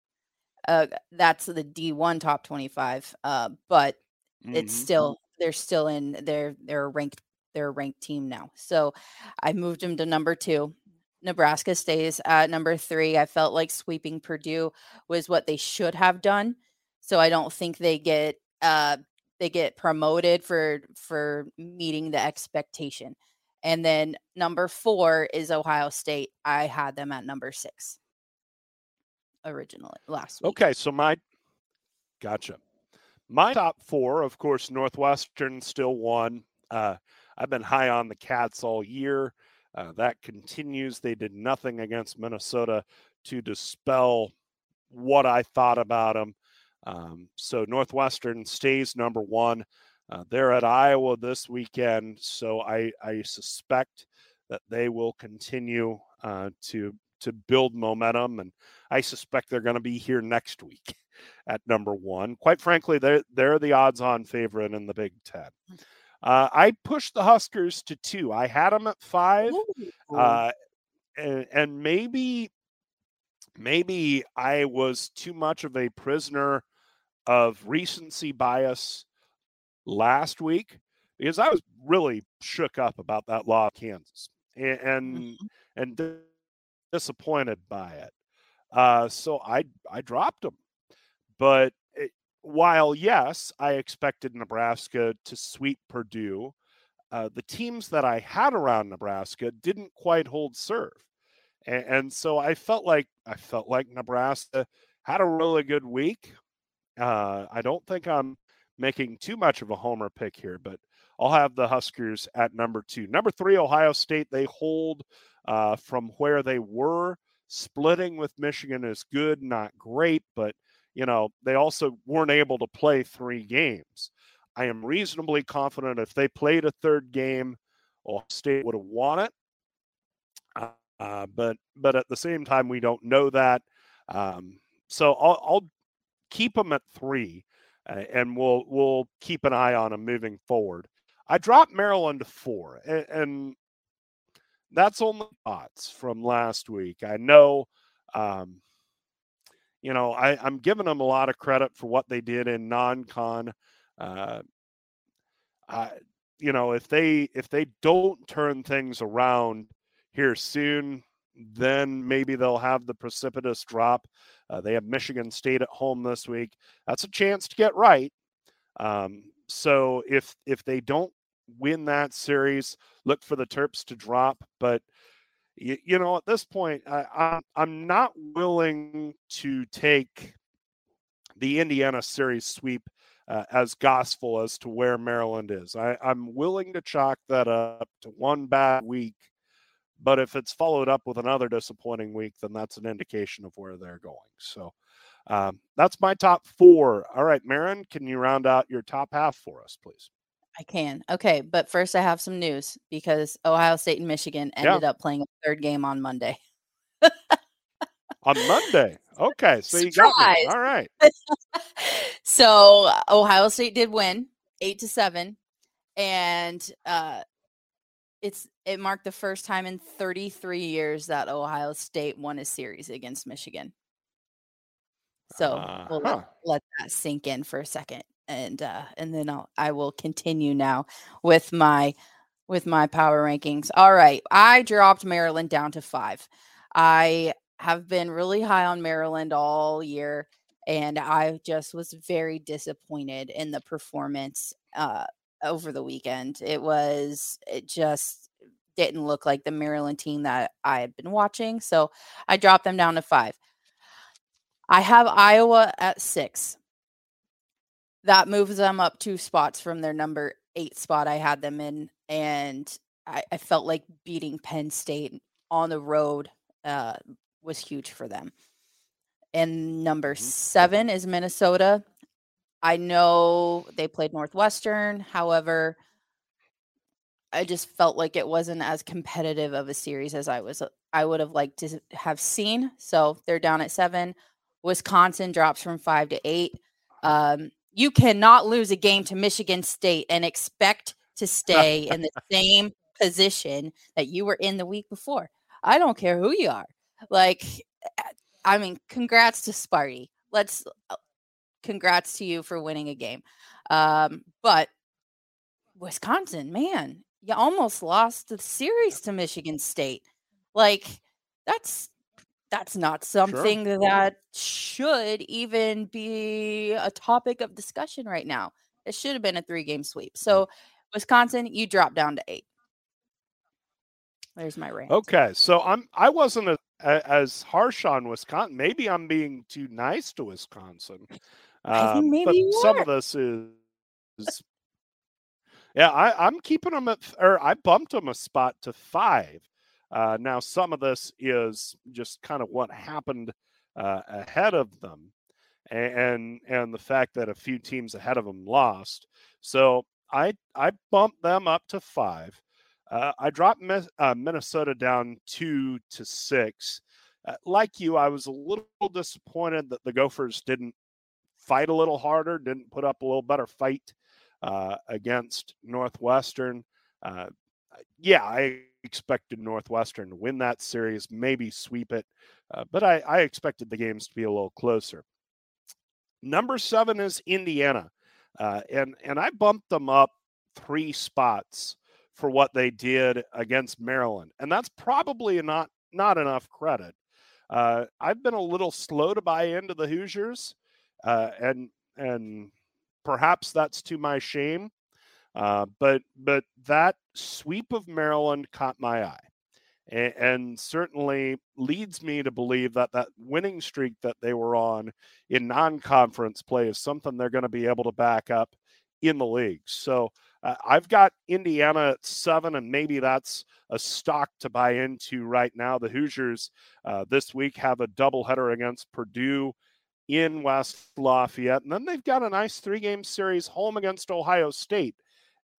Uh, that's the D1 top 25. Uh, but it's Mhm. still they're still in they're they're ranked they're a ranked team now. So I moved them to number two. Nebraska stays at number three. I felt like sweeping Purdue was what they should have done. So I don't think they get uh they get promoted for for meeting the expectation. And then number four is Ohio State. I had them at number six originally last week. Okay, so my gotcha. My top four, of course, Northwestern still won. Uh, I've been high on the Cats all year. Uh, that continues. They did nothing against Minnesota to dispel what I thought about them. Um, so Northwestern stays number one. Uh, they're at Iowa this weekend, so I, I suspect that they will continue uh, to to build momentum, and I suspect they're going to be here next week (laughs) at number one. Quite frankly, they're they're the odds-on favorite in the Big Ten. Uh, I pushed the Huskers to two. I had them at five, uh, and, and maybe maybe I was too much of a prisoner of recency bias last week because I was really shook up about that law of Kansas and and, Mhm. and di- disappointed by it. Uh, so I I dropped them, but while yes, I expected Nebraska to sweep Purdue, uh, the teams that I had around Nebraska didn't quite hold serve, and, and so I felt like I felt like Nebraska had a really good week. Uh, I don't think I'm making too much of a homer pick here, but I'll have the Huskers at number two. Number three, Ohio State. They hold uh, from where they were. Splitting with Michigan is good, not great, but you know they also weren't able to play three games. I am reasonably confident if they played a third game, Ohio State would have won it. Uh, uh, but but at the same time, we don't know that. Um, so I'll, I'll keep them at three, uh, and we'll we'll keep an eye on them moving forward. I dropped Maryland to four, and, and that's only thoughts from last week. I know, um, you know, I, I'm giving them a lot of credit for what they did in non-con. Uh, you know, if they if they don't turn things around here soon, then maybe they'll have the precipitous drop. Uh, they have Michigan State at home this week. That's a chance to get right. Um, so if if they don't win that series, look for the Terps to drop. But you, you know, at this point, I, I, I'm not willing to take the Indiana series sweep uh, as gospel as to where Maryland is. I, I'm willing to chalk that up to one bad week. But if it's followed up with another disappointing week, then that's an indication of where they're going. So um, that's my top four. All right, Maren, can you round out your top half for us, please? I can. Okay, but first I have some news because Ohio State and Michigan Yeah. ended up playing a third game on Monday. On Monday. Okay, so you got me. All right. (laughs) so Ohio State did win eight to seven, and uh, it's it marked the first time in 33 years that Ohio State won a series against Michigan. So we'll let, Uh-huh. let that sink in for a second, and uh, and then I'll I will continue now with my with my power rankings. All right, I dropped Maryland down to five. I have been really high on Maryland all year, and I just was very disappointed in the performance uh, over the weekend. It was it just didn't look like the Maryland team that I had been watching, so I dropped them down to five. I have Iowa at six. That moves them up two spots from their number eight spot I had them in. And I, I felt like beating Penn State on the road uh, was huge for them. And number Mhm. seven is Minnesota. I know they played Northwestern. However, I just felt like it wasn't as competitive of a series as I was I would have liked to have seen. So they're down at seven. Wisconsin drops from five to eight. Um, you cannot lose a game to Michigan State and expect to stay (laughs) in the same position that you were in the week before. I don't care who you are. Like, I mean, congrats to Sparty. Let's uh, congrats to you for winning a game. Um, but Wisconsin, man, you almost lost the series to Michigan State. Like, that's that's not something that should even be a topic of discussion right now. It should have been a three game sweep. So, Wisconsin, you drop down to eight. There's my rant. Okay, so I'm I wasn't a, a, as harsh on Wisconsin. Maybe I'm being too nice to Wisconsin. Um, maybe some of this is, is- yeah. I, I'm keeping them at, or I bumped them a spot to five. Uh, now some of this is just kind of what happened uh, ahead of them, and and the fact that a few teams ahead of them lost. So I I bumped them up to five. Uh, I dropped uh, Minnesota down two to six. Uh, like you, I was a little disappointed that the Gophers didn't fight a little harder, didn't put up a little better fight uh, against Northwestern. Yeah, I expected Northwestern to win that series, maybe sweep it, uh, but I, I expected the games to be a little closer. Number seven is Indiana, uh, and and I bumped them up three spots for what they did against Maryland, and that's probably not not enough credit. Uh, I've been a little slow to buy into the Hoosiers, uh, and and perhaps that's to my shame. Uh, but but that sweep of Maryland caught my eye, and, and certainly leads me to believe that that winning streak that they were on in non-conference play is something they're going to be able to back up in the league. So uh, I've got Indiana at seven, and maybe that's a stock to buy into right now. The Hoosiers uh, this week have a doubleheader against Purdue in West Lafayette, and then they've got a nice three-game series home against Ohio State,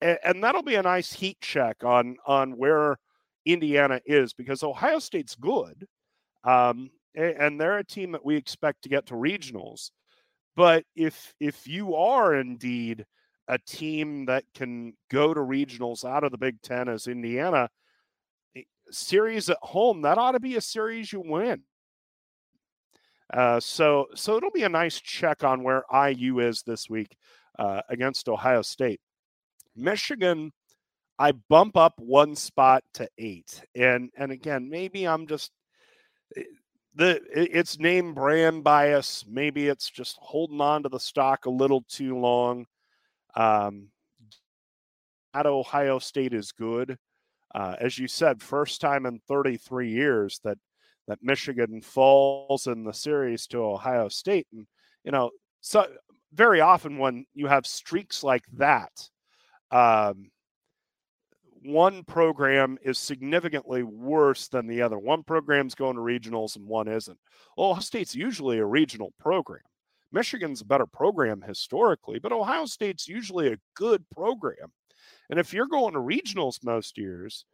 and, that'll be a nice heat check on on where Indiana is because Ohio State's good, um, and they're a team that we expect to get to regionals. But if if you are indeed a team that can go to regionals out of the Big Ten as Indiana, eh, series at home, that ought to be a series you win. Uh, so so it'll be a nice check on where IU is this week uh, against Ohio State. Michigan, I bump up one spot to eight, and and again maybe I'm just eh, the it's name brand bias. Maybe it's just holding on to the stock a little too long. Um, at Ohio State is good. Uh, as you said, first time in 33 years that that Michigan falls in the series to Ohio State, and you know, so very often when you have streaks like that, um, one program is significantly worse than the other. One program's going to regionals and one isn't. Ohio State's usually a regional program. Michigan's a better program historically, but Ohio State's usually a good program. And if you're going to regionals most years,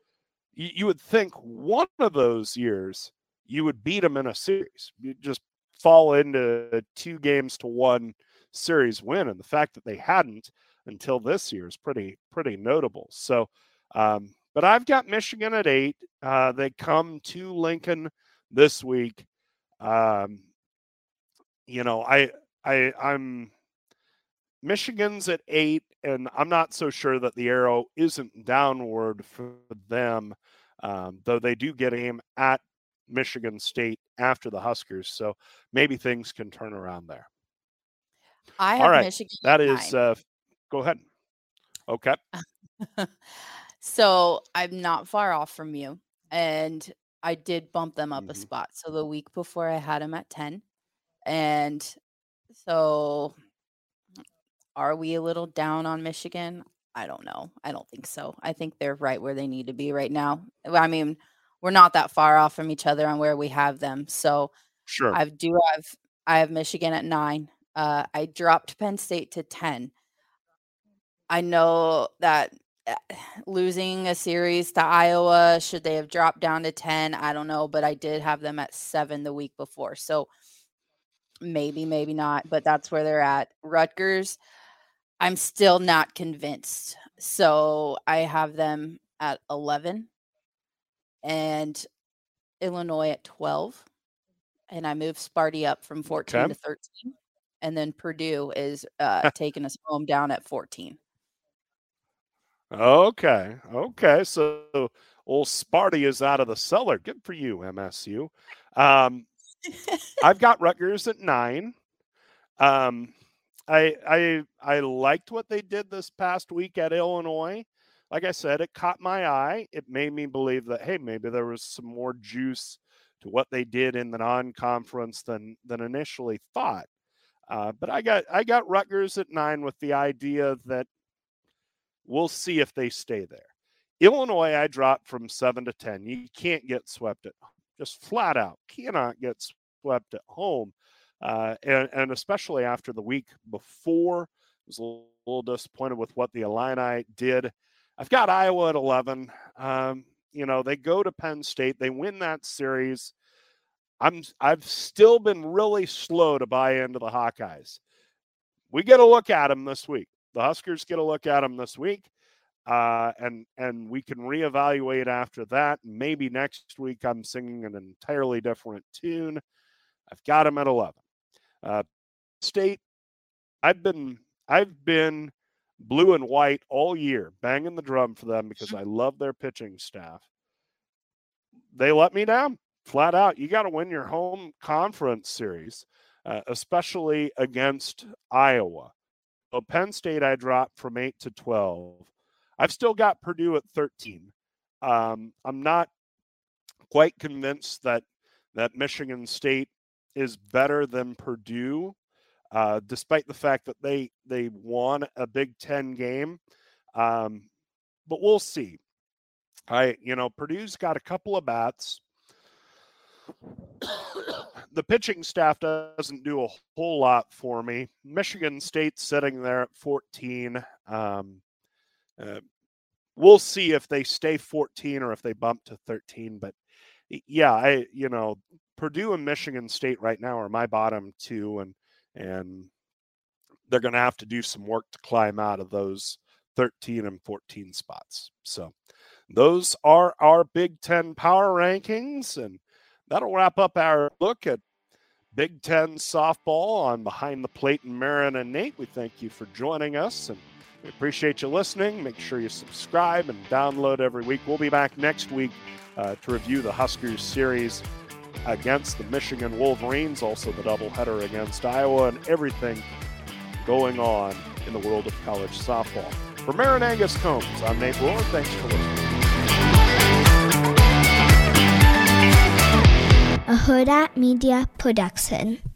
you, you would think one of those years you would beat them in a series. You just fall into two games to one series win, and the fact that they hadn't until this year is pretty pretty notable. So, um, but I've got Michigan at eight. Uh, they come to Lincoln this week. Um, you know, I I I'm Michigan's at eight, and I'm not so sure that the arrow isn't downward for them, um, though they do get aim at Michigan State after the Huskers. So maybe things can turn around there. I All have right, Michigan. That at is, uh, go ahead. Okay. (laughs) so I'm not far off from you. And I did bump them up a Mhm. spot. So the week before I had them at 10. And so are we a little down on Michigan? I don't know. I don't think so. I think they're right where they need to be right now. I mean, we're not that far off from each other on where we have them. So sure, I do have I have Michigan at nine. Uh, I dropped Penn State to ten. I know that eh, losing a series to Iowa, should they have dropped down to 10? I don't know, but I did have them at seven the week before. So maybe, maybe not, but that's where they're at. Rutgers, I'm still not convinced. So I have them at 11 and Illinois at 12. And I moved Sparty up from 14 okay. to 13. And then Purdue is (laughs) uh, taking us home down at 14. Okay. Okay. So old Sparty is out of the cellar. Good for you, MSU. Um, (laughs) I've got Rutgers at nine. Um, I I I liked what they did this past week at Illinois. Like I said, it caught my eye. It made me believe that hey, maybe there was some more juice to what they did in the non-conference than than initially thought. Uh, but I got I got Rutgers at nine with the idea that we'll see if they stay there. Illinois, I dropped from seven to ten. You can't get swept at just flat out cannot get swept at home, uh, and, and especially after the week before, I was a little, disappointed with what the Illini did. I've got Iowa at eleven. Um, you know they go to Penn State, they win that series. I'm I've still been really slow to buy into the Hawkeyes. We get a look at them this week. The Huskers get a look at them this week, uh, and and we can reevaluate after that. Maybe next week I'm singing an entirely different tune. I've got them at eleven. Uh, State, I've been I've been blue and white all year, banging the drum for them because I love their pitching staff. They let me down flat out. You got to win your home conference series, uh, especially against Iowa. So Penn State, I dropped from eight to 12. I've still got Purdue at 13. Um, I'm not quite convinced that that Michigan State is better than Purdue, uh, despite the fact that they they won a Big Ten game. Um, but we'll see. I you know Purdue's got a couple of bats (coughs) the pitching staff doesn't do a whole lot for me. Michigan State sitting there at 14. Um, uh, we'll see if they stay 14 or if they bump to 13. But yeah, I you know Purdue and Michigan State right now are my bottom two, and and they're going to have to do some work to climb out of those 13 and 14 spots. So those are our Big Ten power rankings and that'll wrap up our look at Big Ten softball on Behind the Plate and Maren and Nate. We thank you for joining us and we appreciate you listening. Make sure you subscribe and download every week. We'll be back next week uh, to review the Huskers series against the Michigan Wolverines, also the doubleheader against Iowa, and everything going on in the world of college softball. For Maren Angus Coombs, I'm Nate Rohr. Thanks for listening. A Hurrdat Media Production.